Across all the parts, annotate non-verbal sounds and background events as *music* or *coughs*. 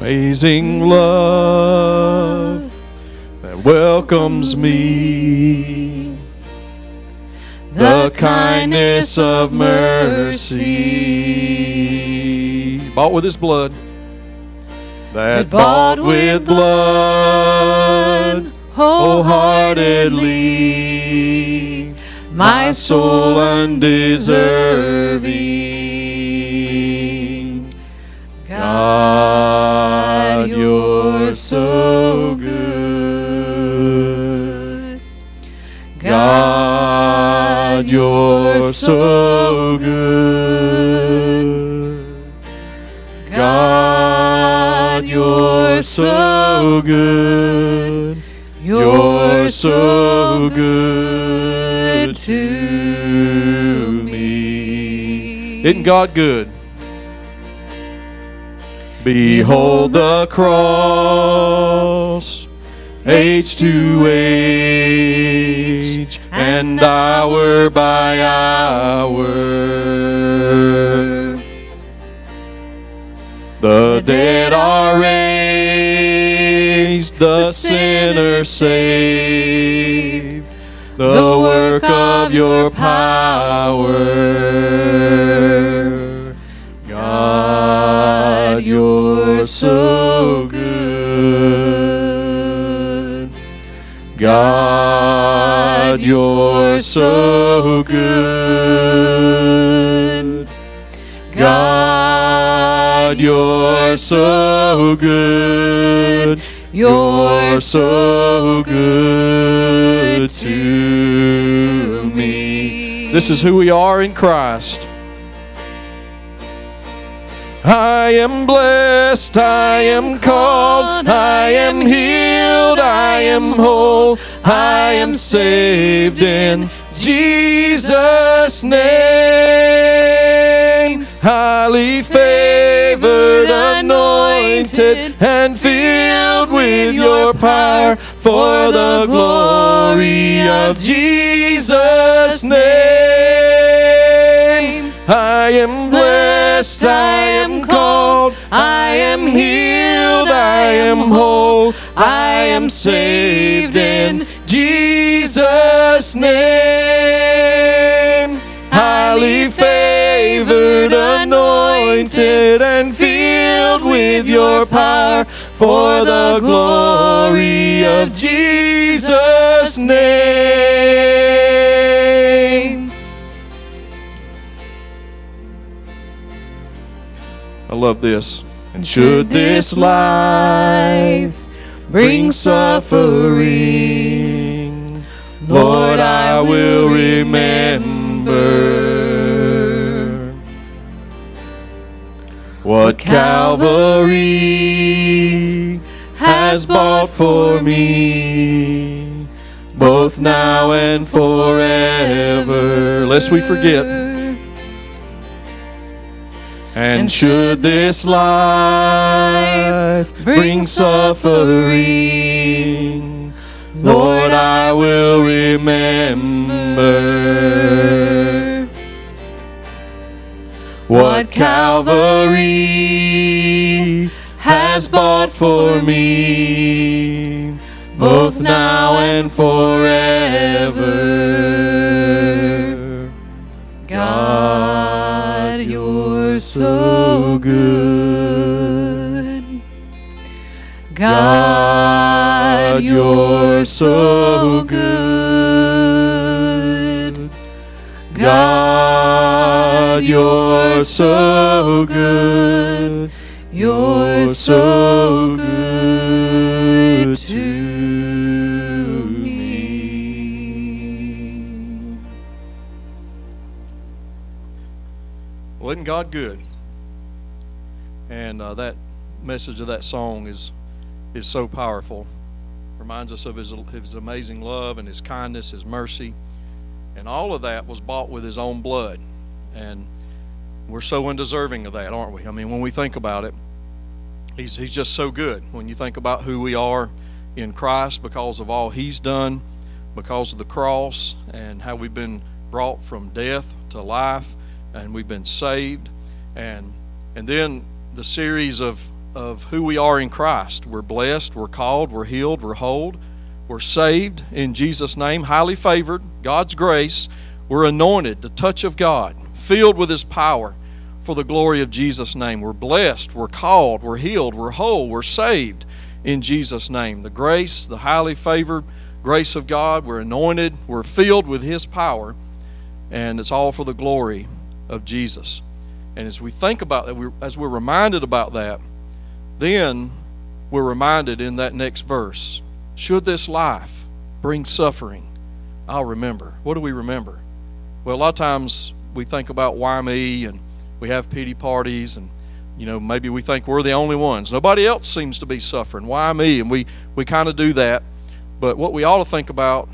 Amazing love that welcomes me. The kindness of mercy. Bought with his blood. That bought with blood wholeheartedly. My soul undeserving. God, you're so good. God, you're so good. God, you're so good. You're so good to me. Isn't God good? Behold the cross, age to age, and hour by hour. The dead are raised, the sinner saved, the work of your power. So good. God, you're so good. God, you're so good. You're so good to me. This is who we are in Christ. I am blessed, I am called, I am healed, I am whole, I am saved in Jesus' name. Highly favored, anointed, and filled with your power for the glory of Jesus' name. I am blessed, I am called, I am healed, I am whole, I am saved in Jesus' name. Highly favored, anointed, and filled with your power for the glory of Jesus' name. I love this. And should this life bring suffering, Lord, I will remember what Calvary has bought for me, both now and forever. Lest we forget. And should this life bring suffering, Lord, I will remember what Calvary has bought for me, both now and forever. You're so good. God, you're so good. God, you're so good. You're so good to God good? And uh, that message of that song is is so powerful. Reminds us of his his amazing love and his kindness, his mercy, and all of that was bought with his own blood. And we're so undeserving of that, aren't we? I mean, when we think about it, he's he's just so good. When you think about who we are in Christ because of all he's done, because of the cross and how we've been brought from death to life and we've been saved and and then the series of of who we are in Christ. We're blessed, we're called, we're healed, we're whole, we're saved in Jesus' name, highly favored, God's grace. We're anointed, the touch of God, filled with His power for the glory of Jesus' name. We're blessed, we're called, we're healed, we're whole, we're saved in Jesus' name. The grace, the highly favored grace of God, we're anointed, we're filled with His power, and it's all for the glory of Jesus. And as we think about that, as we're reminded about that, then we're reminded in that next verse should this life bring suffering, I'll remember. What do we remember? Well, a lot of times we think about why me, and we have pity parties, and you know maybe we think we're the only ones. Nobody else seems to be suffering. Why me? And we we kind of do that. But what we ought to think about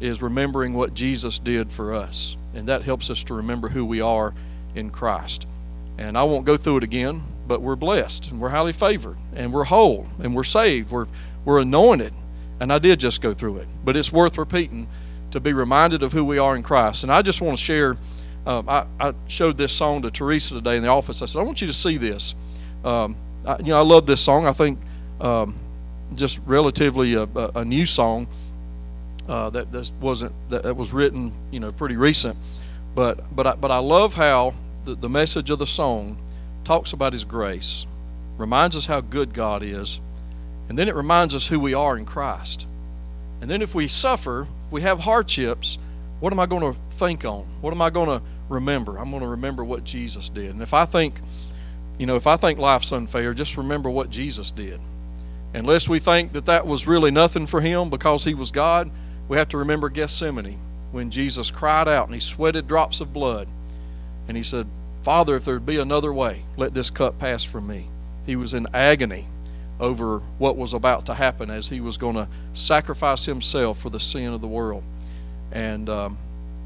is remembering what Jesus did for us, and that helps us to remember who we are in Christ. And I won't go through it again, but we're blessed and we're highly favored and we're whole and we're saved. We're we're anointed. And I did just go through it, but it's worth repeating to be reminded of who we are in Christ. And I just want to share. Um, I, I, showed this song to Teresa today in the office. I said, I want you to see this. Um, I, you know, I love this song. I think um, just relatively a, a, a new song uh, that, that wasn't that, that was written, you know, pretty recent. But but I, but I love how the, the message of the song talks about His grace, reminds us how good God is, and then it reminds us who we are in Christ. And then if we suffer, if we have hardships, what am I going to think on? What am I going to remember? I'm going to remember what Jesus did. And if I think, you know, if I think life's unfair, just remember what Jesus did. Unless we think that that was really nothing for him because he was God, we have to remember Gethsemane when Jesus cried out and he sweated drops of blood. And he said, Father, if there be another way, let this cup pass from me. He was in agony over what was about to happen as he was going to sacrifice himself for the sin of the world. And, um,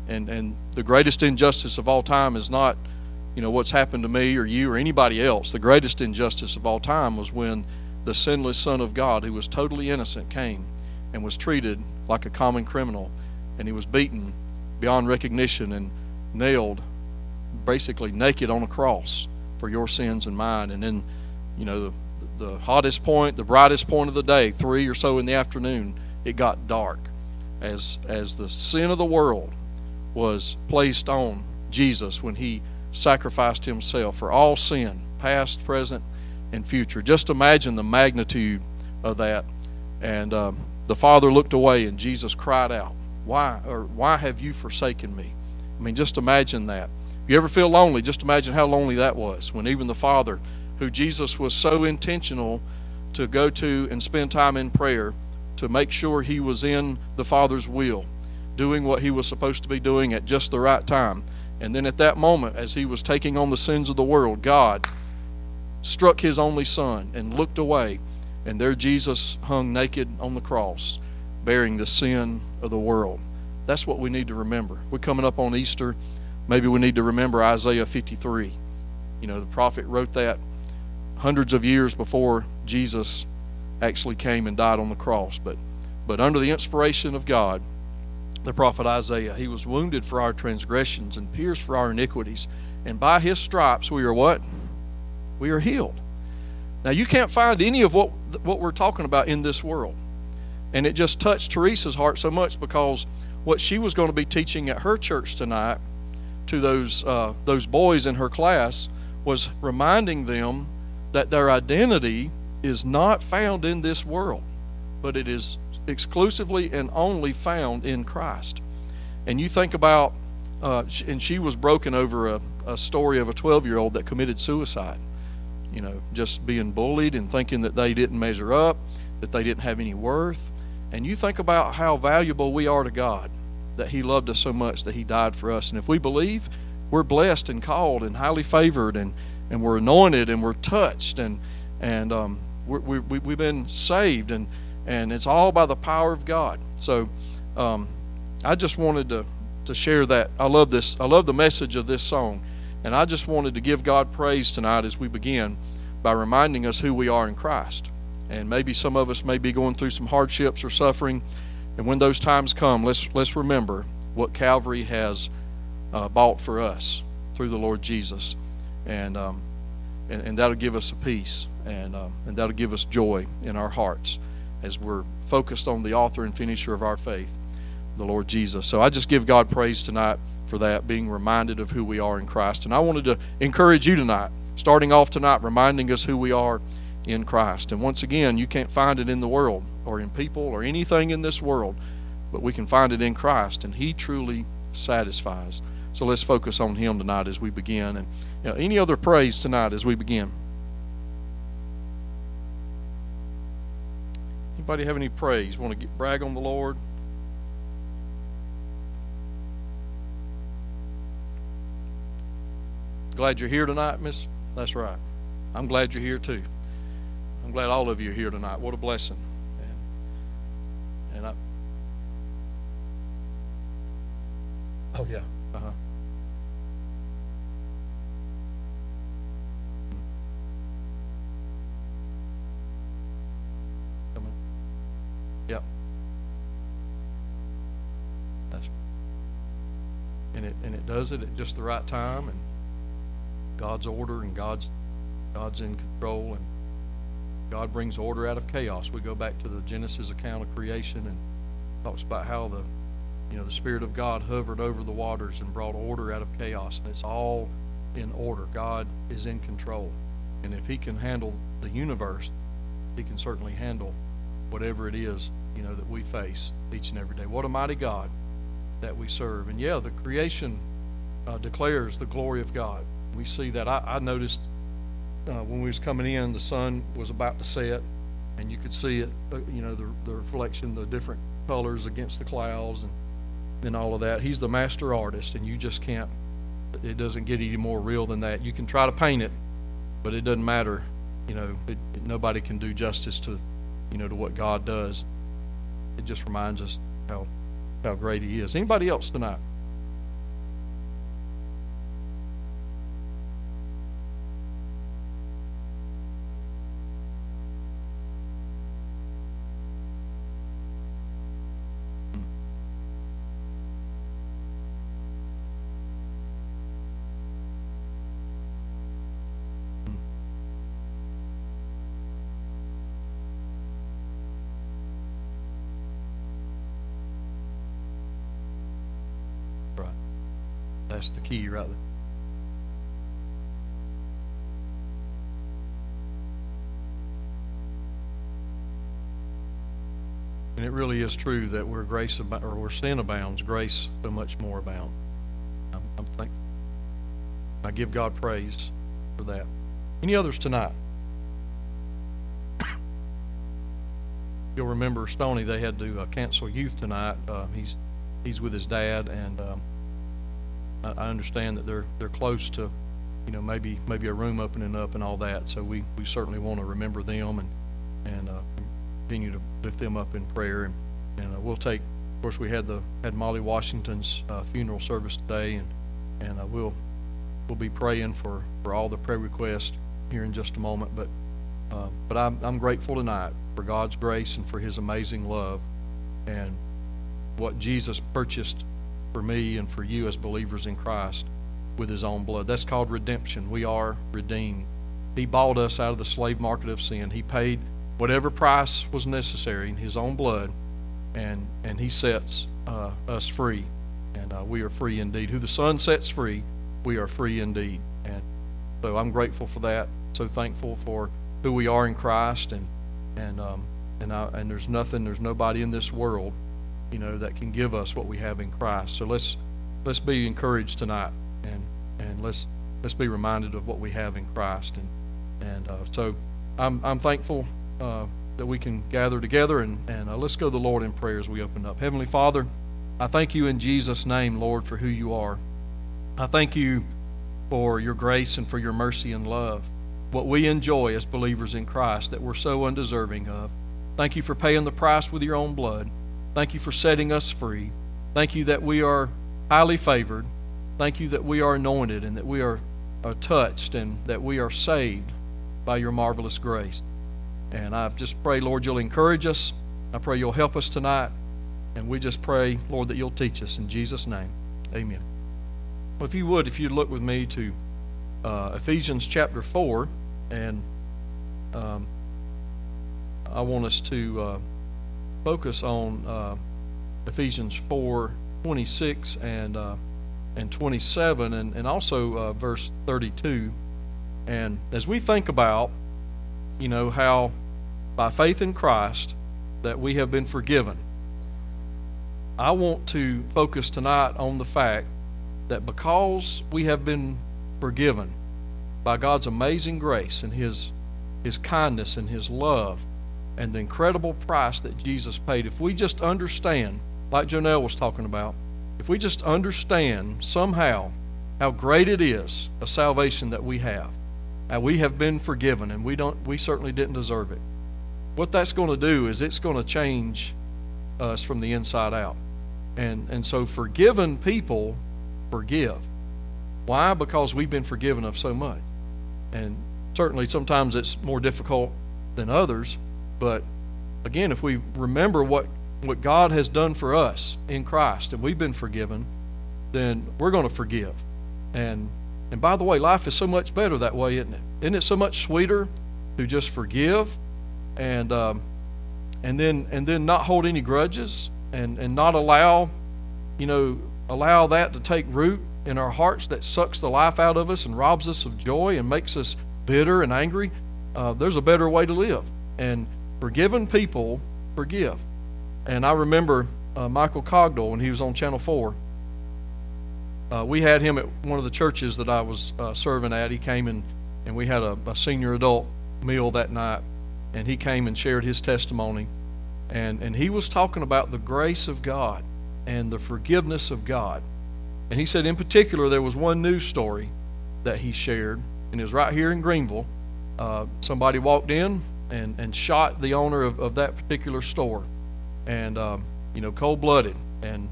and, and the greatest injustice of all time is not, you know, what's happened to me or you or anybody else. The greatest injustice of all time was when the sinless Son of God, who was totally innocent, came and was treated like a common criminal. And he was beaten beyond recognition and nailed basically naked on a cross for your sins and mine. And then, you know, the, the hottest point, the brightest point of the day, three or so in the afternoon, it got dark as as the sin of the world was placed on Jesus when he sacrificed himself for all sin, past, present, and future. Just imagine the magnitude of that. And um, the Father looked away, and Jesus cried out, "Why or why have you forsaken me?" I mean, just imagine that. If you ever feel lonely, just imagine how lonely that was when even the Father, who Jesus was so intentional to go to and spend time in prayer to make sure he was in the Father's will, doing what he was supposed to be doing at just the right time. And then at that moment, as he was taking on the sins of the world, God struck his only son and looked away, and there Jesus hung naked on the cross, bearing the sin of the world. That's what we need to remember. We're coming up on Easter. Maybe we need to remember Isaiah 53. You know, the prophet wrote that hundreds of years before Jesus actually came and died on the cross. But, but under the inspiration of God, the prophet Isaiah, he was wounded for our transgressions and pierced for our iniquities. And by his stripes we are what? we are healed. Now, you can't find any of what, what we're talking about in this world. And it just touched Teresa's heart so much because what she was going to be teaching at her church tonight to those, uh, those boys in her class was reminding them that their identity is not found in this world, but it is exclusively and only found in Christ. And you think about, uh, and she was broken over a, a story of a 12 year old that committed suicide you know, just being bullied and thinking that they didn't measure up, that they didn't have any worth. And you think about how valuable we are to God, that He loved us so much that He died for us. And if we believe, we're blessed and called and highly favored and, and we're anointed and we're touched and, and um, we we, we've been saved and, and it's all by the power of God. So um, I just wanted to, to share that. I love this. I love the message of this song. And I just wanted to give God praise tonight as we begin by reminding us who we are in Christ. And maybe some of us may be going through some hardships or suffering. And when those times come, let's, let's remember what Calvary has uh, bought for us through the Lord Jesus. And um, and, and that'll give us a peace, and um, and that'll give us joy in our hearts as we're focused on the author and finisher of our faith, the Lord Jesus. So I just give God praise tonight for that, being reminded of who we are in Christ. And I wanted to encourage you tonight, starting off tonight, reminding us who we are in Christ. And once again, you can't find it in the world or in people or anything in this world, but we can find it in Christ, and He truly satisfies. So let's focus on Him tonight as we begin. And you know, any other praise tonight as we begin? Anybody have any praise? Want to get, brag on the Lord? Glad you're here tonight, Miss. That's right. I'm glad you're here too. I'm glad all of you are here tonight. What a blessing. And, and I. Oh yeah. Uh huh. Yep. That's. And it and it does it at just the right time and God's order and God's God's in control and God brings order out of chaos. We go back to the Genesis account of creation and talks about how the you know the Spirit of God hovered over the waters and brought order out of chaos. And it's all in order. God is in control. And if He can handle the universe, He can certainly handle whatever it is, you know, that we face each and every day. What a mighty God that we serve. And yeah, the creation uh, declares the glory of God. We see that. I, I noticed uh, when we was coming in, the sun was about to set, and you could see it. Uh, you know, the the reflection, the different colors against the clouds, and and all of that. He's the master artist, and you just can't. It doesn't get any more real than that. You can try to paint it, but it doesn't matter. You know, it, it, nobody can do justice to, you know, to what God does. It just reminds us how how great He is. Anybody else tonight? Key right there. And it really is true that where grace abo- or where sin abounds, grace so much more abounds. I'm, I'm thankful. I give God praise for that. Any others tonight? *coughs* You'll remember Stony. They had to uh, cancel youth tonight. Uh, he's he's with his dad, and um, I, understand that they're they're close to, you know, maybe maybe a room opening up and all that. So we, we certainly want to remember them and and uh, continue to lift them up in prayer. And, and uh, we'll take, of course, we had the had Molly Washington's uh, funeral service today, and and uh, we'll we'll be praying for for all the prayer requests here in just a moment. But uh, but I'm I'm grateful tonight for God's grace and for His amazing love, and what Jesus purchased for me and for you as believers in Christ with His own blood. That's called redemption. We are redeemed. He bought us out of the slave market of sin. He paid whatever price was necessary in His own blood, and and He sets uh, us free, and uh, we are free indeed. Who the Son sets free, we are free indeed. And so I'm grateful for that. So thankful for who we are in Christ, and and um, and I, and there's nothing, there's nobody in this world, you know, that can give us what we have in Christ. So let's let's be encouraged tonight, and and let's let's be reminded of what we have in Christ, and and uh, so I'm I'm thankful uh, that we can gather together, and and uh, let's go to the Lord in prayer as we open up. Heavenly Father, I thank you in Jesus' name, Lord, for who you are. I thank you for your grace and for your mercy and love. What we enjoy as believers in Christ that we're so undeserving of. Thank you for paying the price with your own blood. Thank you for setting us free. Thank you that we are highly favored. Thank you that we are anointed and that we are, are touched and that we are saved by your marvelous grace. And I just pray, Lord, you'll encourage us. I pray you'll help us tonight. And we just pray, Lord, that you'll teach us. In Jesus' name, amen. Well, if you would, if you'd look with me to uh, Ephesians chapter 4. And um, I want us to uh, focus on uh, Ephesians 4 26 and, uh, and 27, and, and also uh, verse 32. And as we think about, you know, how by faith in Christ that we have been forgiven, I want to focus tonight on the fact that because we have been forgiven by God's amazing grace and His, His kindness and His love and the incredible price that Jesus paid, if we just understand, like Jonelle was talking about, if we just understand somehow how great it is a salvation that we have, how we have been forgiven, and we don't, we certainly didn't deserve it. What that's going to do is it's going to change us from the inside out. And, and so forgiven people forgive. Why? Because we've been forgiven of so much. And certainly sometimes it's more difficult than others, but again, if we remember what, what God has done for us in Christ and we've been forgiven, then we're going to forgive. And and by the way, life is so much better that way, isn't it? Isn't it so much sweeter to just forgive and um, and then and then not hold any grudges and and not allow, you know, allow that to take root in our hearts that sucks the life out of us and robs us of joy and makes us bitter and angry. Uh, there's a better way to live, and forgiven people forgive. And I remember uh, Michael Cogdell when he was on Channel Four. Uh, we had him at one of the churches that I was uh, serving at. He came and and we had a, a senior adult meal that night, and he came and shared his testimony, and and he was talking about the grace of God and the forgiveness of God. And he said, in particular, there was one news story that he shared, and it was right here in Greenville. Uh, somebody walked in and, and shot the owner of, of that particular store, and um, you know, cold blooded, and,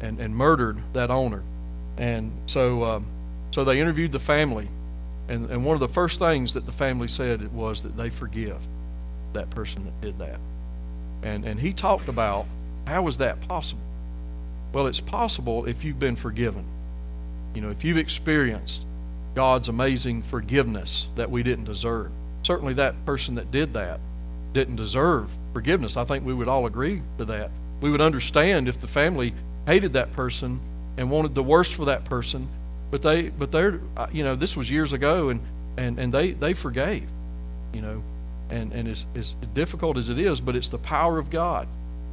and and murdered that owner. And so, um, so they interviewed the family, and, and one of the first things that the family said was that they forgive that person that did that. And and he talked about how is that possible? Well, it's possible if you've been forgiven. You know, if you've experienced God's amazing forgiveness that we didn't deserve. Certainly, that person that did that didn't deserve forgiveness. I think we would all agree to that. We would understand if the family hated that person and wanted the worst for that person, but they, but they're, uh, you know, this was years ago, and and and they they forgave, you know, and and as as difficult as it is, but it's the power of God,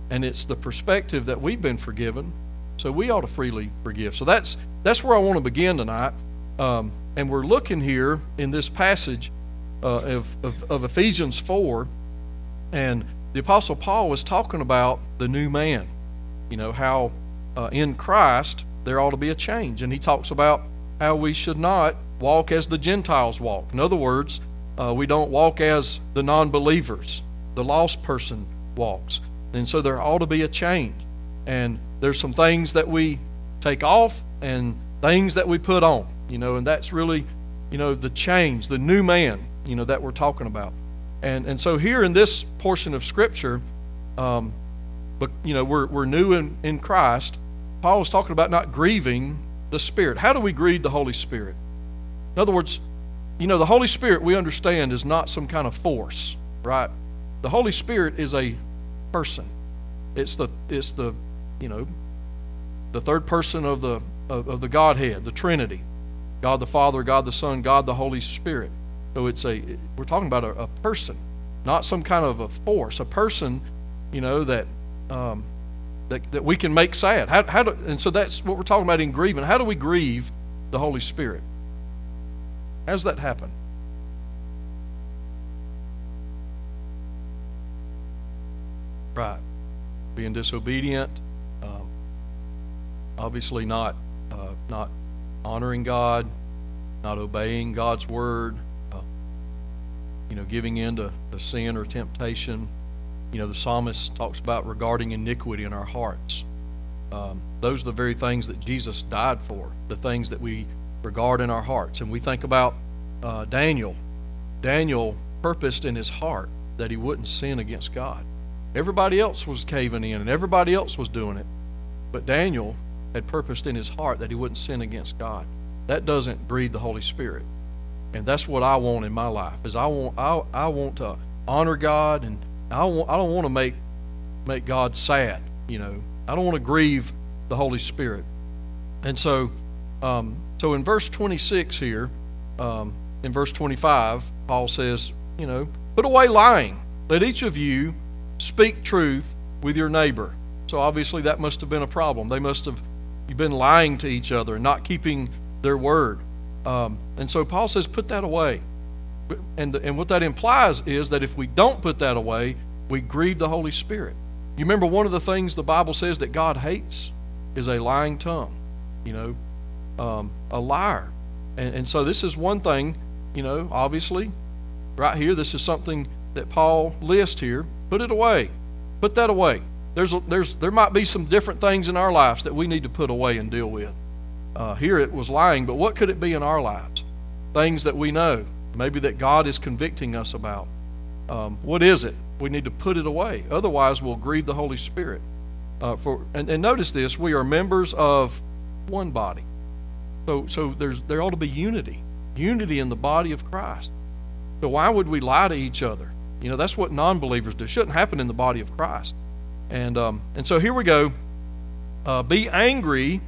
and it's the perspective that we've been forgiven so we ought to freely forgive. So that's that's where I want to begin tonight. Um, and we're looking here in this passage uh, of, of, of Ephesians 4, and the Apostle Paul was talking about the new man. You know, how uh, in Christ there ought to be a change. And he talks about how we should not walk as the Gentiles walk. In other words, uh, we don't walk as the non believers, the lost person walks. And so there ought to be a change. And there's some things that we take off and things that we put on, you know, and that's really, you know, the change, the new man, you know, that we're talking about. And and so here in this portion of Scripture, um, but you know, we're we're new in, in Christ. Paul is talking about not grieving the Spirit. How do we grieve the Holy Spirit? In other words, you know, the Holy Spirit we understand is not some kind of force, right? The Holy Spirit is a person. It's the it's the you know, the third person of the of, of the Godhead, the Trinity, God the Father, God the Son, God the Holy Spirit. So it's a we're talking about a, a person, not some kind of a force, a person, you know that um, that that we can make sad. How, how do, and so that's what we're talking about in grieving. How do we grieve the Holy Spirit? How does that happen? Right. Being disobedient, obviously not uh, not honoring God, not obeying God's word, you know, giving in to, to sin or temptation. You know, the psalmist talks about regarding iniquity in our hearts. Um, those are the very things that Jesus died for, the things that we regard in our hearts. And we think about uh, Daniel. Daniel purposed in his heart that he wouldn't sin against God. Everybody else was caving in and everybody else was doing it. But Daniel had purposed in his heart that he wouldn't sin against God. That doesn't breathe the Holy Spirit. And that's what I want in my life. Is I want I, I want to honor God and I want I don't want to make make God sad, you know. I don't want to grieve the Holy Spirit. And so um, so in verse 26 here, um, in verse 25, Paul says, you know, put away lying. Let each of you speak truth with your neighbor. So obviously that must have been a problem. They must have been lying to each other and not keeping their word. Um, and so Paul says, put that away. And, the, and what that implies is that if we don't put that away, we grieve the Holy Spirit. You remember one of the things the Bible says that God hates is a lying tongue, you know, um, a liar. And, and so this is one thing, you know, obviously, right here, this is something that Paul lists here. Put it away. Put that away. There's, there's, there might be some different things in our lives that we need to put away and deal with. Uh, here it was lying, but what could it be in our lives? Things that we know, maybe that God is convicting us about. Um, what is it? We need to put it away. Otherwise, we'll grieve the Holy Spirit. Uh, for and, and notice this: we are members of one body. So, so there's there ought to be unity, unity in the body of Christ. So why would we lie to each other? You know, that's what non-believers do. It shouldn't happen in the body of Christ. And um, and so here we go. Uh, be angry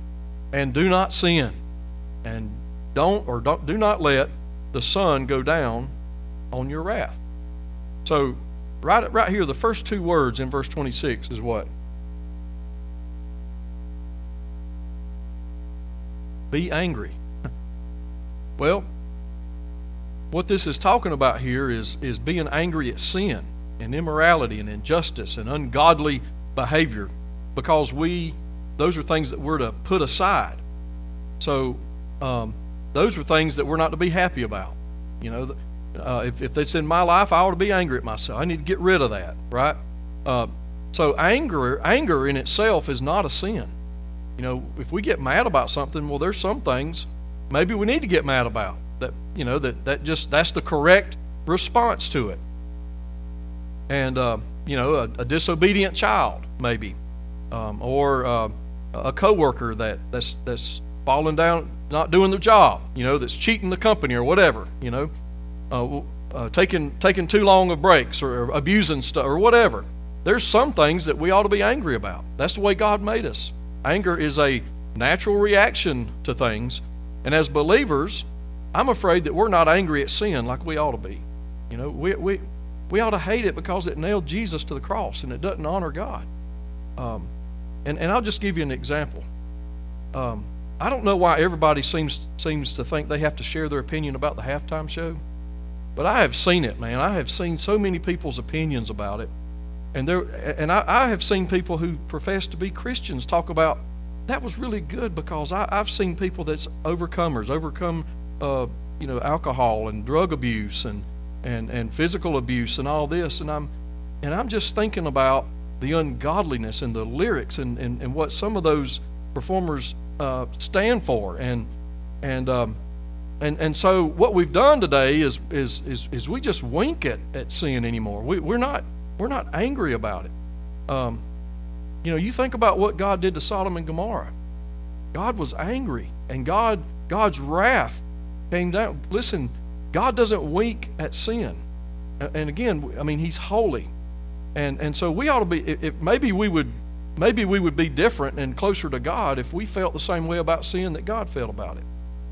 and do not sin, and don't or don't do not let the sun go down on your wrath. So right right here, the first two words in verse 26 is what Be angry. *laughs* well, what this is talking about here is, is being angry at sin and immorality and injustice and ungodly behavior because we, those are things that we're to put aside. So, um, those are things that we're not to be happy about. You know, uh, if, if that's in my life, I ought to be angry at myself. I need to get rid of that, right? Uh, so anger, anger in itself is not a sin. You know, if we get mad about something, well, there's some things maybe we need to get mad about. That you know that that just that's the correct response to it. And uh, you know, a, a, disobedient child maybe, um, or uh, a coworker that that's that's falling down, not doing the job. You know, that's cheating the company or whatever. You know, uh, uh taking taking too long of breaks or, or abusing stuff or whatever. There's some things that we ought to be angry about. That's the way God made us. Anger is a natural reaction to things. And as believers, I'm afraid that we're not angry at sin like we ought to be. You know, we, we, we ought to hate it because it nailed Jesus to the cross and it doesn't honor God. Um, and, and I'll just give you an example. Um, I don't know why everybody seems, seems to think they have to share their opinion about the halftime show, but I have seen it, man. I have seen so many people's opinions about it. And there, and I, I have seen people who profess to be Christians talk about that was really good because I, have seen people that's overcomers, overcome, uh, you know, alcohol and drug abuse and, and, and physical abuse and all this, and I'm, and I'm just thinking about the ungodliness and the lyrics and, and, and what some of those performers uh, stand for, and and um, and and so what we've done today is is is, is we just wink at, at sin anymore. We, we're not we're not angry about it. Um, you know, you think about what God did to Sodom and Gomorrah. God was angry, and God God's wrath came down. Listen, God doesn't wink at sin. And again, I mean, He's holy, and and so we ought to be. If maybe we would, maybe we would be different and closer to God if we felt the same way about sin that God felt about it.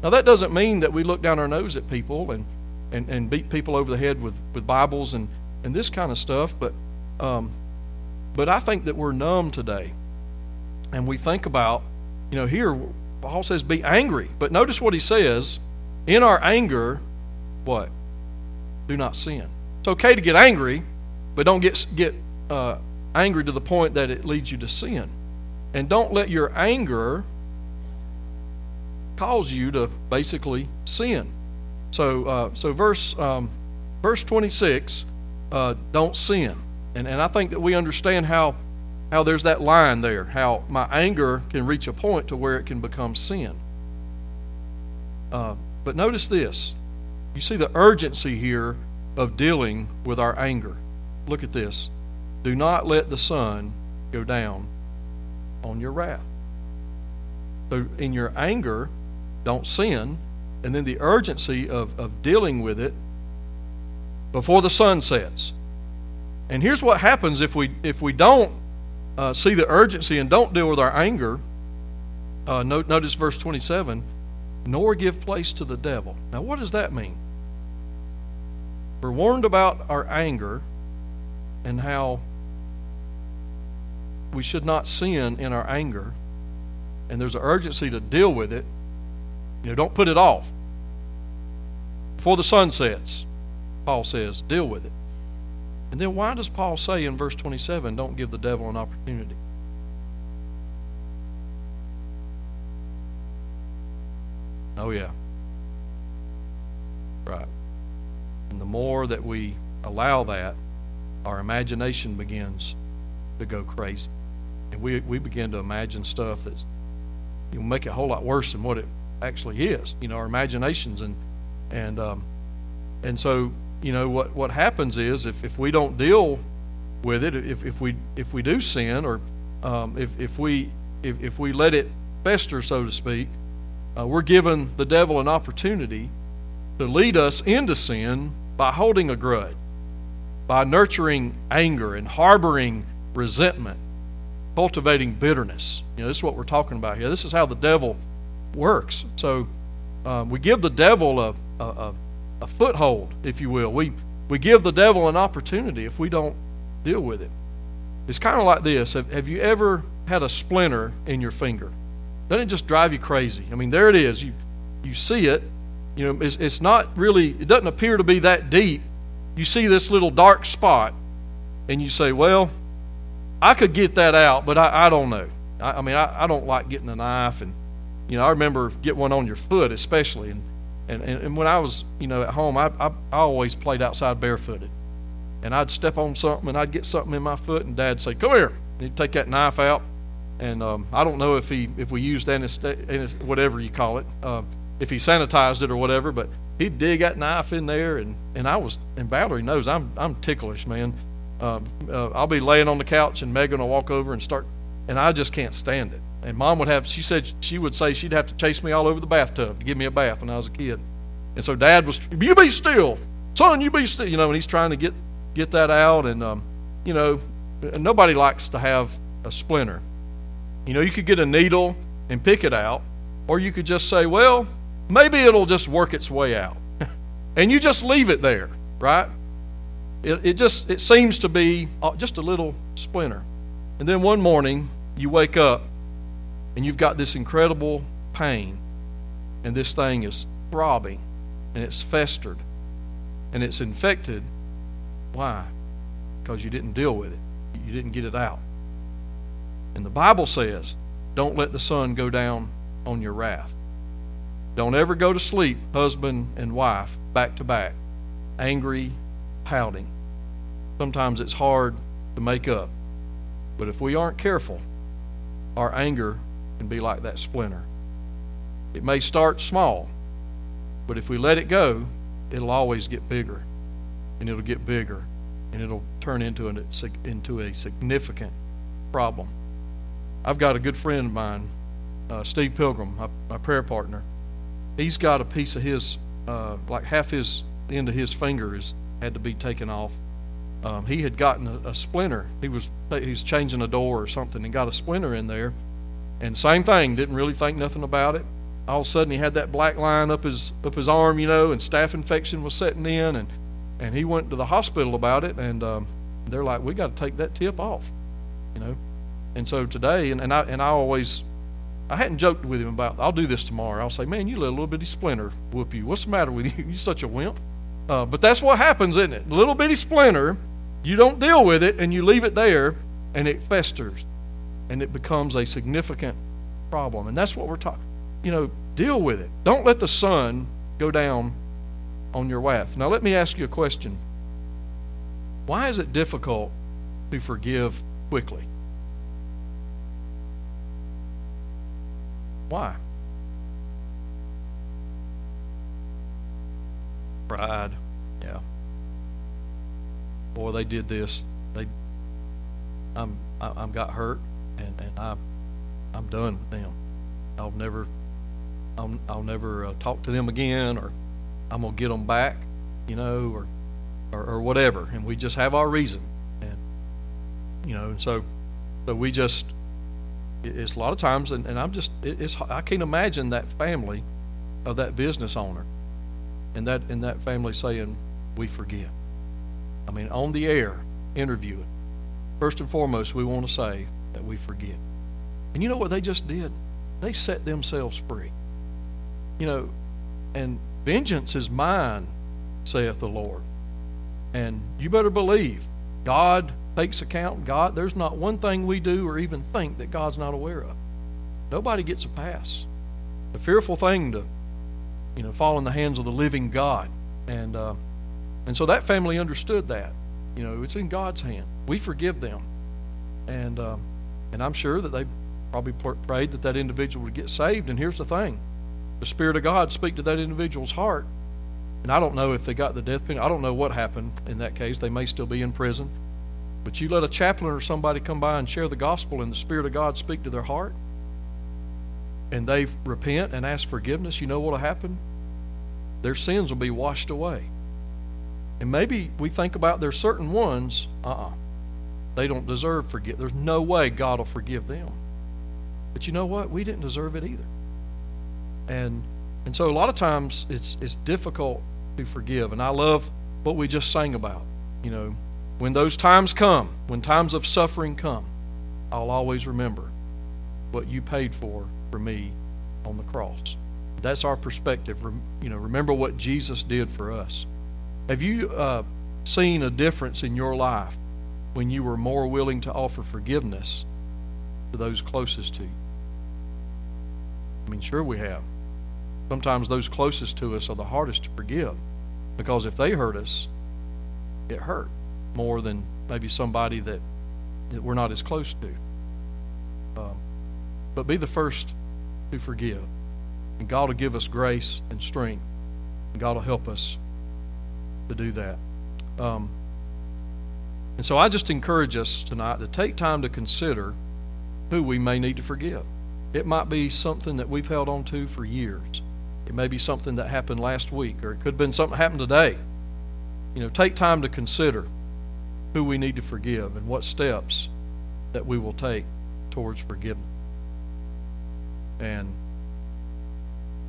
Now that doesn't mean that we look down our nose at people and and, and beat people over the head with, with Bibles and and this kind of stuff. But, um, but I think that we're numb today. And we think about, you know, here, Paul says, be angry. But notice what he says in our anger, what? Do not sin. It's okay to get angry, but don't get, get uh, angry to the point that it leads you to sin. And don't let your anger cause you to basically sin. So, uh, so verse um, verse 26 uh, don't sin. And, and I think that we understand how, how there's that line there, how my anger can reach a point to where it can become sin. Uh, but notice this. You see the urgency here of dealing with our anger. Look at this. Do not let the sun go down on your wrath. So, in your anger, don't sin, and then the urgency of, of dealing with it before the sun sets. And here's what happens if we if we don't uh, see the urgency and don't deal with our anger. Uh, note, notice verse 27 nor give place to the devil. Now, what does that mean? We're warned about our anger and how we should not sin in our anger, and there's an urgency to deal with it. You know, don't put it off. Before the sun sets, Paul says, deal with it. And then why does Paul say in verse 27, don't give the devil an opportunity? Oh, yeah. Right. And the more that we allow that, our imagination begins to go crazy. And we, we begin to imagine stuff that's you know, make it a whole lot worse than what it actually is. You know, our imaginations and and um, and so you know what what happens is if, if we don't deal with it, if, if we if we do sin or um, if if we if, if we let it fester, so to speak, uh, we're giving the devil an opportunity to lead us into sin by holding a grudge, by nurturing anger and harboring resentment, cultivating bitterness. You know, this is what we're talking about here. This is how the devil works. So um, we give the devil a, a, a foothold, if you will. We, we give the devil an opportunity if we don't deal with it. It's kind of like this. Have, have you ever had a splinter in your finger? Doesn't it just drive you crazy? I mean, there it is. You, you see it. You know, it's, it's not really, it doesn't appear to be that deep. You see this little dark spot, and you say, well, I could get that out, but I, I don't know. I, I mean, I, I don't like getting a knife. And, you know, I remember get one on your foot, especially. And, and, and, and when I was, you know, at home, I, I, I always played outside barefooted. And I'd step on something, and I'd get something in my foot, and Dad'd say, come here. And he'd take that knife out and um, I don't know if he if we used anesthetic, whatever you call it, uh, if he sanitized it or whatever, but he'd dig that knife in there, and, and I was and Valerie knows I'm I'm ticklish, man. Uh, uh, I'll be laying on the couch, and Megan will walk over and start, and I just can't stand it. And Mom would have, she said she would say she'd have to chase me all over the bathtub to give me a bath when I was a kid. And so Dad was, you be still, son, you be still, you know, and he's trying to get get that out, and um, you know, nobody likes to have a splinter. You know, you could get a needle and pick it out, or you could just say, well, maybe it'll just work its way out. *laughs* and you just leave it there, right? It, it just it seems to be uh, just a little splinter. And then one morning you wake up and you've got this incredible pain and this thing is throbbing and it's festered and it's infected. Why? Because you didn't deal with it. You didn't get it out. And the Bible says, don't let the sun go down on your wrath. Don't ever go to sleep, husband and wife, back to back, angry, pouting. Sometimes it's hard to make up. But if we aren't careful, our anger can be like that splinter. It may start small, but if we let it go, it'll always get bigger. And it'll get bigger. And it'll turn into, an, into a significant problem. I've got a good friend of mine, uh, Steve Pilgrim, my, my, prayer partner. He's got a piece of his, uh, like half his end of his finger is had to be taken off. Um, he had gotten a, a, splinter. He was he was changing a door or something and got a splinter in there, and same thing. Didn't really think nothing about it. All of a sudden, he had that black line up his up his arm, you know, and staph infection was setting in, and and he went to the hospital about it, and um, they're like, we got to take that tip off, you know. And so today, and, and I and I always, I hadn't joked with him about. I'll do this tomorrow. I'll say, man, you let a little bitty splinter whoop you. What's the matter with you? *laughs* You're such a wimp. Uh, but that's what happens, isn't it? Little bitty splinter. You don't deal with it, and you leave it there, and it festers, and it becomes a significant problem. And that's what we're talking. You know, deal with it. Don't let the sun go down on your wrath. Now, let me ask you a question. Why is it difficult to forgive quickly? Why? Pride. Yeah. Boy, they did this. They, I'm, I, I'm got hurt, and and I, I'm done with them. I'll never, I'll, I'll never uh, talk to them again, or I'm gonna get them back, you know, or, or or whatever, and we just have our reason, and you know, and so so we just it's a lot of times, and, and I'm just it's I can't imagine that family of that business owner, and that and that family saying we forgive. I mean, on the air, interviewing. First and foremost, we want to say that we forgive. And you know what they just did? They set themselves free. You know, and vengeance is mine, saith the Lord. And you better believe God takes account. God, there's not one thing we do or even think that God's not aware of. Nobody gets a pass. The fearful thing to, you know, fall in the hands of the living God. And uh, and so that family understood that. You know, it's in God's hand. We forgive them, and um, and I'm sure that they probably prayed that that individual would get saved. And here's the thing: the Spirit of God speak to that individual's heart. And I don't know if they got the death penalty. I don't know what happened in that case. They may still be in prison. But you let a chaplain or somebody come by and share the gospel, and the Spirit of God speak to their heart, and they repent and ask forgiveness. You know what will happen? Their sins will be washed away. And maybe we think about there's certain ones, uh uh-uh, uh they don't deserve forgive. There's no way God will forgive them. But you know what? We didn't deserve it either. And and so a lot of times it's it's difficult to forgive. And I love what we just sang about. You know, when those times come, when times of suffering come, I'll always remember what you paid for for me on the cross. That's our perspective. You know, remember what Jesus did for us. Have you uh, seen a difference in your life when you were more willing to offer forgiveness to those closest to you? I mean, sure we have. Sometimes those closest to us are the hardest to forgive because if they hurt us, it hurt more than maybe somebody that, that we're not as close to. Um, but be the first to forgive. And God will give us grace and strength. And God will help us to do that. Um, and so I just encourage us tonight to take time to consider who we may need to forgive. It might be something that we've held on to for years. It may be something that happened last week, or it could have been something that happened today. You know, take time to consider who we need to forgive and what steps that we will take towards forgiveness. And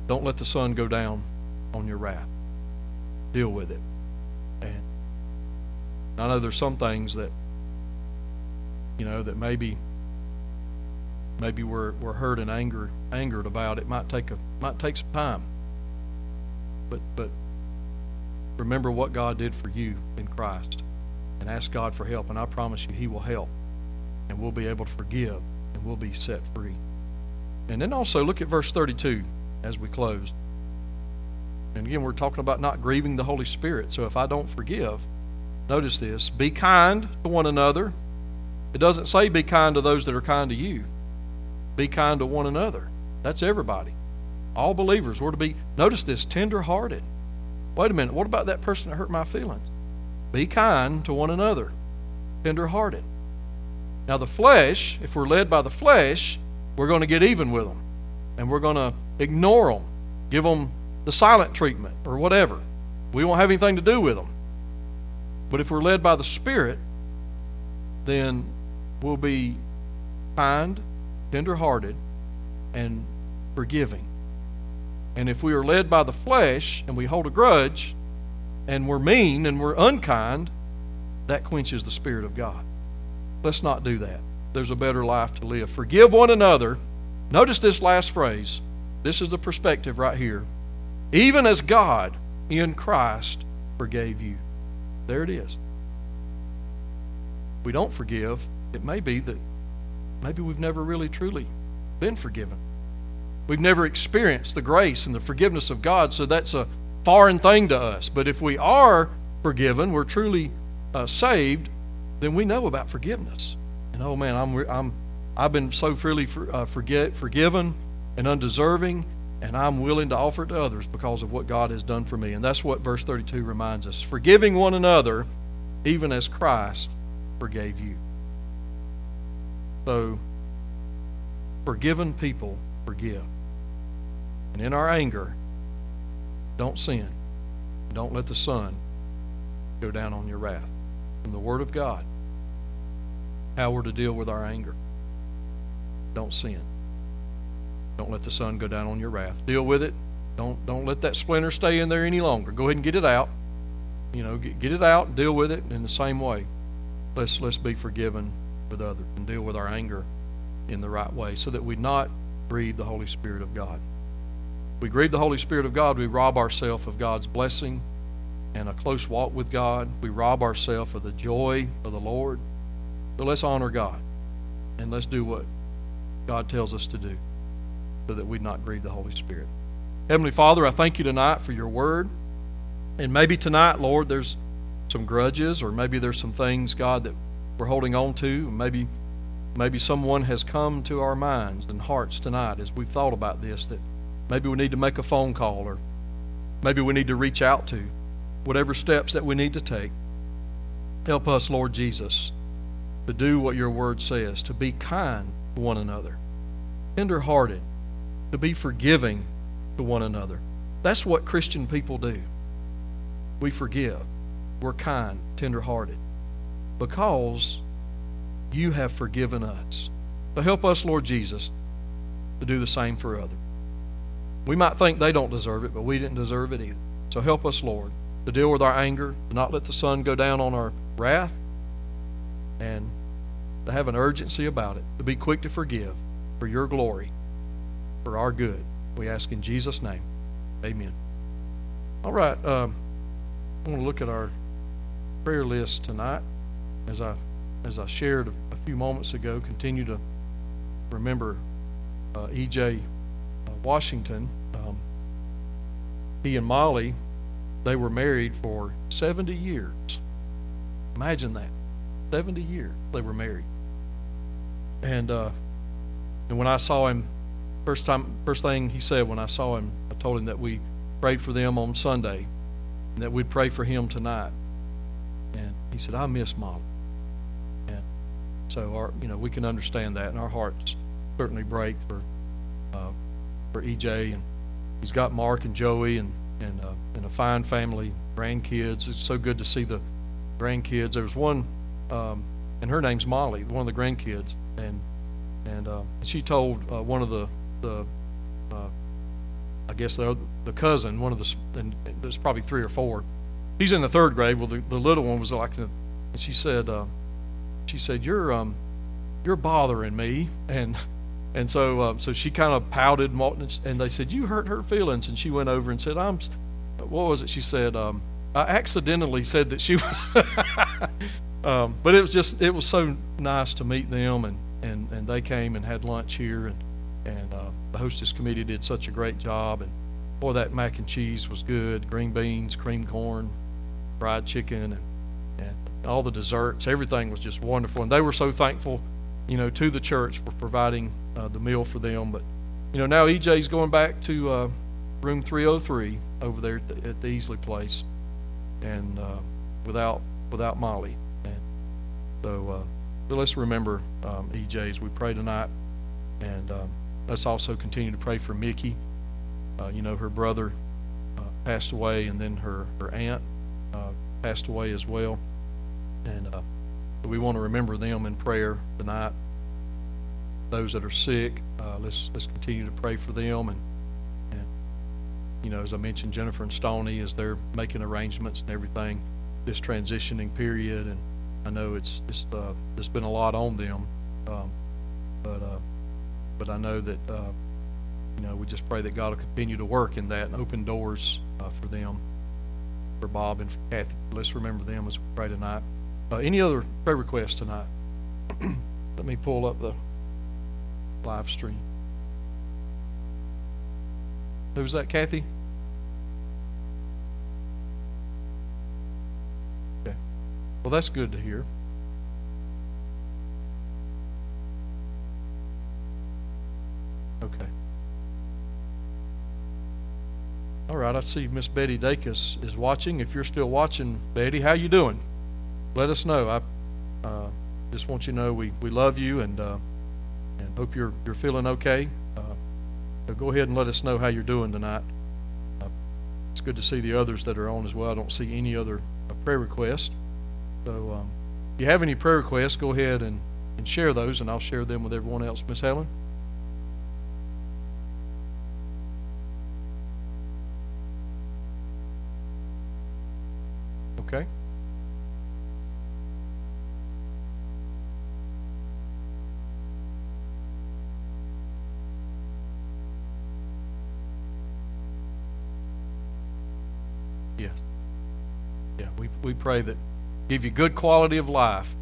don't let the sun go down on your wrath. Deal with it. And I know there's some things that, you know, that maybe maybe we're, we're hurt and angered angered about. It might take a might take some time. But but remember what God did for you in Christ and ask God for help, and I promise you He will help. And we'll be able to forgive and we'll be set free. And then also look at verse 32 as we close. And again, we're talking about not grieving the Holy Spirit. So if I don't forgive, notice this be kind to one another. It doesn't say be kind to those that are kind to you, be kind to one another. That's everybody. All believers. We're to be, notice this, tender hearted. Wait a minute, what about that person that hurt my feelings? Be kind to one another, tender hearted. Now, the flesh, if we're led by the flesh, we're going to get even with them. And we're going to ignore them, give them the silent treatment or whatever. We won't have anything to do with them. But if we're led by the Spirit, then we'll be kind, tender-hearted, and forgiving. And if we are led by the flesh and we hold a grudge and we're mean and we're unkind, that quenches the Spirit of God. Let's not do that. There's a better life to live. Forgive one another. Notice this last phrase. This is the perspective right here even as God in Christ forgave you. There it is. We don't forgive, it may be that maybe we've never really truly been forgiven. We've never experienced the grace and the forgiveness of God, so that's a foreign thing to us. But if we are forgiven, we're truly uh, saved, then we know about forgiveness. And oh man, I'm, I'm, I've been so freely for, uh, forget, forgiven and undeserving and I'm willing to offer it to others because of what God has done for me. And that's what verse 32 reminds us forgiving one another, even as Christ forgave you. So, forgiven people forgive. And in our anger, don't sin. Don't let the sun go down on your wrath. From the Word of God, how we're to deal with our anger. Don't sin. Don't let the sun go down on your wrath. Deal with it. Don't don't let that splinter stay in there any longer. Go ahead and get it out. You know, get, get it out, deal with it in the same way. Let's let's be forgiven with others and deal with our anger in the right way so that we not grieve the Holy Spirit of God. We grieve the Holy Spirit of God, we rob ourselves of God's blessing and a close walk with God. We rob ourselves of the joy of the Lord. So let's honor God and let's do what God tells us to do so that we not grieve the Holy Spirit. Heavenly Father, I thank you tonight for your word. And maybe tonight, Lord, there's some grudges or maybe there's some things, God, that we're holding on to. Maybe maybe someone has come to our minds and hearts tonight as we've thought about this that maybe we need to make a phone call or maybe we need to reach out to whatever steps that we need to take. Help us, Lord Jesus, to do what your word says, to be kind to one another, tender hearted, to be forgiving to one another. That's what Christian people do. We forgive, we're kind, tender hearted, because you have forgiven us. So help us, Lord Jesus, to do the same for others. We might think they don't deserve it, but we didn't deserve it either. So help us, Lord, to deal with our anger, to not let the sun go down on our wrath, and to have an urgency about it, to be quick to forgive for your glory, for our good. We ask in Jesus' name. Amen. All right. Um, I want to look at our prayer list tonight. As I as I shared a, few moments ago, continue to remember uh, E.J. Uh, Washington. He and Molly, they were married for 70 years. Imagine that. 70 years they were married. And uh, and when I saw him, first time, first thing he said when I saw him, I told him that we prayed for them on Sunday, and that we'd pray for him tonight. And he said, "I miss Molly." And so our, you know, we can understand that, and our hearts certainly break for uh, for EJ, and he's got Mark and Joey, and and uh, and a fine family, grandkids. It's so good to see the grandkids. There was one um, and her name's Molly, one of the grandkids, and and uh, she told uh, one of the the uh, I guess the the cousin, one of the and there's probably three or four. He's in the third grade. Well, the, the little one was like, and she said, uh, she said, "You're um, you're bothering me," and and so uh, so she kind of pouted, and they said, "You hurt her feelings," and she went over and said, "I'm." What was it? She said, um, "I accidentally said that she *laughs* was." *laughs* Um, but it was just it was so nice to meet them, and, and, and they came and had lunch here, and and uh, the hostess committee did such a great job, and boy, that mac and cheese was good, green beans, cream corn, fried chicken, and and all the desserts, everything was just wonderful, and they were so thankful, you know, to the church for providing uh, the meal for them. But you know, now EJ's going back to uh, room 303 over there at the, at the Easley place, and uh, without without Molly. So, uh, so let's remember um, EJs. We pray tonight, and um, let's also continue to pray for Mickey. Uh, you know, her brother uh, passed away, and then her her aunt passed away as well, and uh, we want to remember them in prayer tonight. Those that are sick, uh, let's let's continue to pray for them, and and you know, as I mentioned, Jennifer and Stoney, as they're making arrangements and everything, this transitioning period, and I know it's it's uh, there's been a lot on them, um, but uh, but I know that uh, you know we just pray that God will continue to work in that and open doors uh, for them, for Bob and for Kathy. Let's remember them as we pray tonight. Uh, any other prayer requests tonight? *clears throat* Let me pull up the live stream. Who's that, Kathy? Okay. Well, that's good to hear. Okay. All right, I see Miss Betty Dacus is watching. If you're still watching, Betty, how you doing? Let us know. I uh, just want you to know we, we love you and uh, and hope you're you're feeling okay. Uh, So go ahead and let us know how you're doing tonight. Uh, it's good to see the others that are on as well. I don't see any other uh, prayer requests. So um, if you have any prayer requests, go ahead and, and share those, and I'll share them with everyone else. Miss Helen? Okay. Yes. Yeah, we, we pray that give you good quality of life.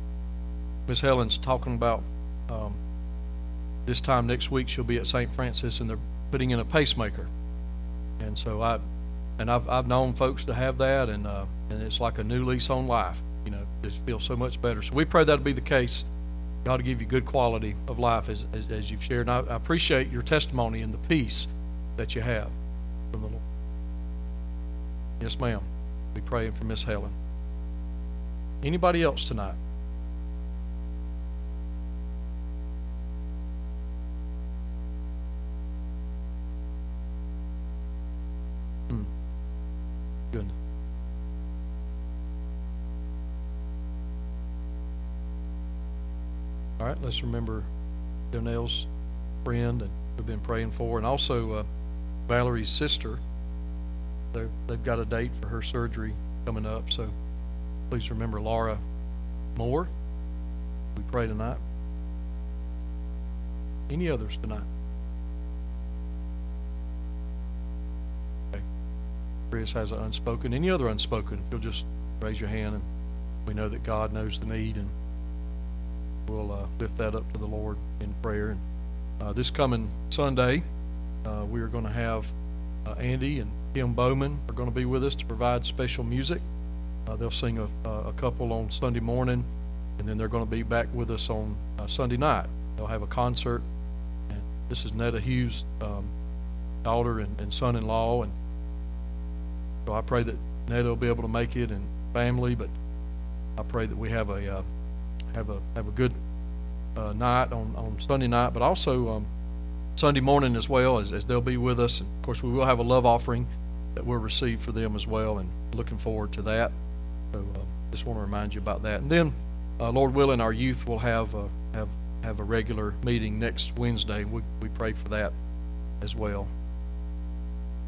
Miss Helen's talking about um, this time next week she'll be at St. Francis and they're putting in a pacemaker. And so I, and I've, I've known folks to have that and, uh, and it's like a new lease on life. You know, just feels so much better. So we pray that'll be the case. God to give you good quality of life as, as, as you've shared. And I, I appreciate your testimony and the peace that you have from the Lord. Yes, ma'am. Be praying for Miss Helen. Anybody else tonight? Hmm. Good. All right, let's remember Donnell's friend and we've been praying for, and also uh, Valerie's sister. They're, they've got a date for her surgery coming up, so please remember Laura Moore. We pray tonight. Any others tonight? Okay. Chris has an unspoken. Any other unspoken? If you'll just raise your hand, and we know that God knows the need, and we'll uh, lift that up to the Lord in prayer. And uh, this coming Sunday, uh, we are going to have uh, Andy and Kim Bowman are going to be with us to provide special music. Uh, they'll sing a, a couple on Sunday morning, and then they're going to be back with us on uh, Sunday night. They'll have a concert. And this is Netta Hughes' um, daughter and, and son-in-law, and so I pray that Netta will be able to make it and family. But I pray that we have a uh, have a have a good uh, night on on Sunday night, but also um, Sunday morning as well, as, as they'll be with us. And of course, we will have a love offering that we'll receive for them as well, and looking forward to that. So uh, just want to remind you about that. And then, uh, Lord willing, our youth will have uh, have have a regular meeting next Wednesday. We we pray for that as well.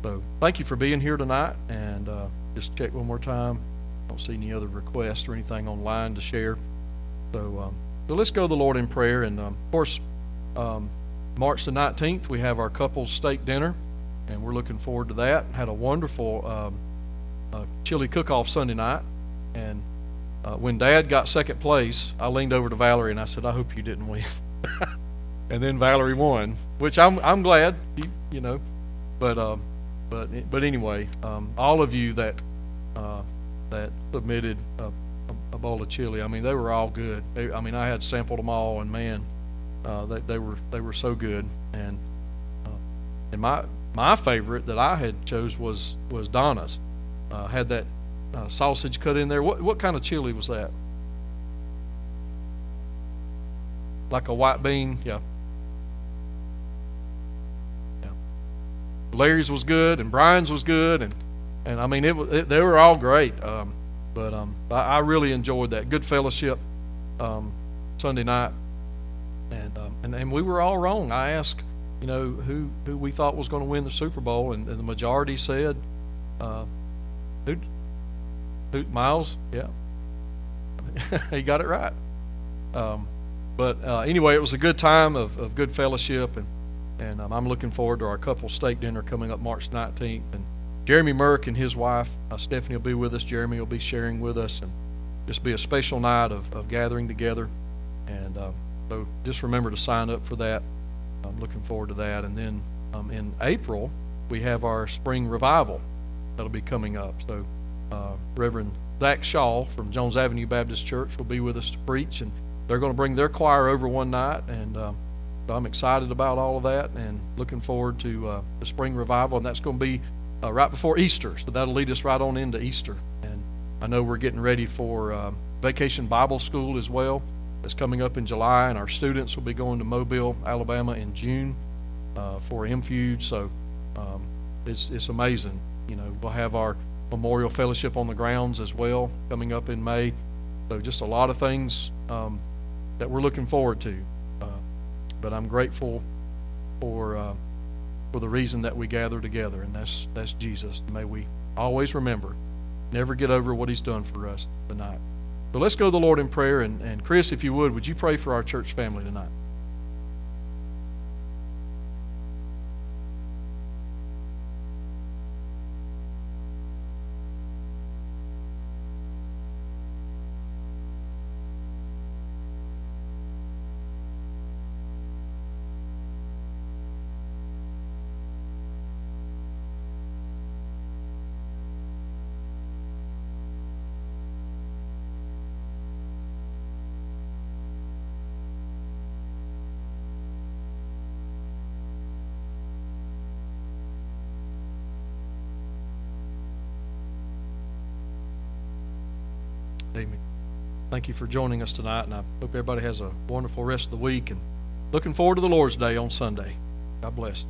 So thank you for being here tonight, and uh, just check one more time. Don't see any other requests or anything online to share. So um, so let's go to the Lord in prayer, and um, of course. Um, March the 19th, we have our couples steak dinner, and we're looking forward to that. Had a wonderful um, uh, chili cook-off Sunday night, and uh, when Dad got second place, I leaned over to Valerie and I said, "I hope you didn't win." *laughs* and then Valerie won, which I'm I'm glad, you, you know, but um, but but anyway, um, all of you that uh, that submitted a, a, bowl of chili, I mean, they were all good. They, I mean, I had sampled them all, and man uh, they, they were they were so good, and uh, and my my favorite that I had chose was was Donna's. Uh, had that uh, sausage cut in there. What what kind of chili was that? Like a white bean, yeah. Yeah. Larry's was good, and Brian's was good, and and I mean it, it they were all great. Um, but um, I, I really enjoyed that good fellowship um, Sunday night and, um, and and we were all wrong. I asked, you know, who who we thought was going to win the Super Bowl, and, and the majority said, uh, who, who, Miles, yeah, *laughs* he got it right. Um, but uh, anyway, it was a good time of, of good fellowship, and and um, I'm looking forward to our couple steak dinner coming up March 19th. And Jeremy Merck and his wife uh, Stephanie will be with us. Jeremy will be sharing with us, and just be a special night of, of gathering together. And um, so just remember to sign up for that. I'm looking forward to that. And then um, in April, we have our spring revival that'll be coming up. So uh, Reverend Zach Shaw from Jones Avenue Baptist Church will be with us to preach, and they're going to bring their choir over one night. And um, I'm excited about all of that and looking forward to uh, the spring revival. And that's going to be uh, right before Easter. So that'll lead us right on into Easter. And I know we're getting ready for uh, Vacation Bible School as well that's coming up in July, and our students will be going to Mobile, Alabama in June. uh, for MFuge. So um, it's it's amazing. You know, we'll have our memorial fellowship on the grounds as well coming up in May. So just a lot of things um, that we're looking forward to. Uh, but I'm grateful for uh, for the reason that we gather together, and that's that's Jesus. May we always remember, never get over what He's done for us tonight. But let's go to the Lord in prayer, and, and Chris, if you would, would you pray for our church family tonight? For joining us tonight, and I hope everybody has a wonderful rest of the week and looking forward to the Lord's Day on Sunday. God bless.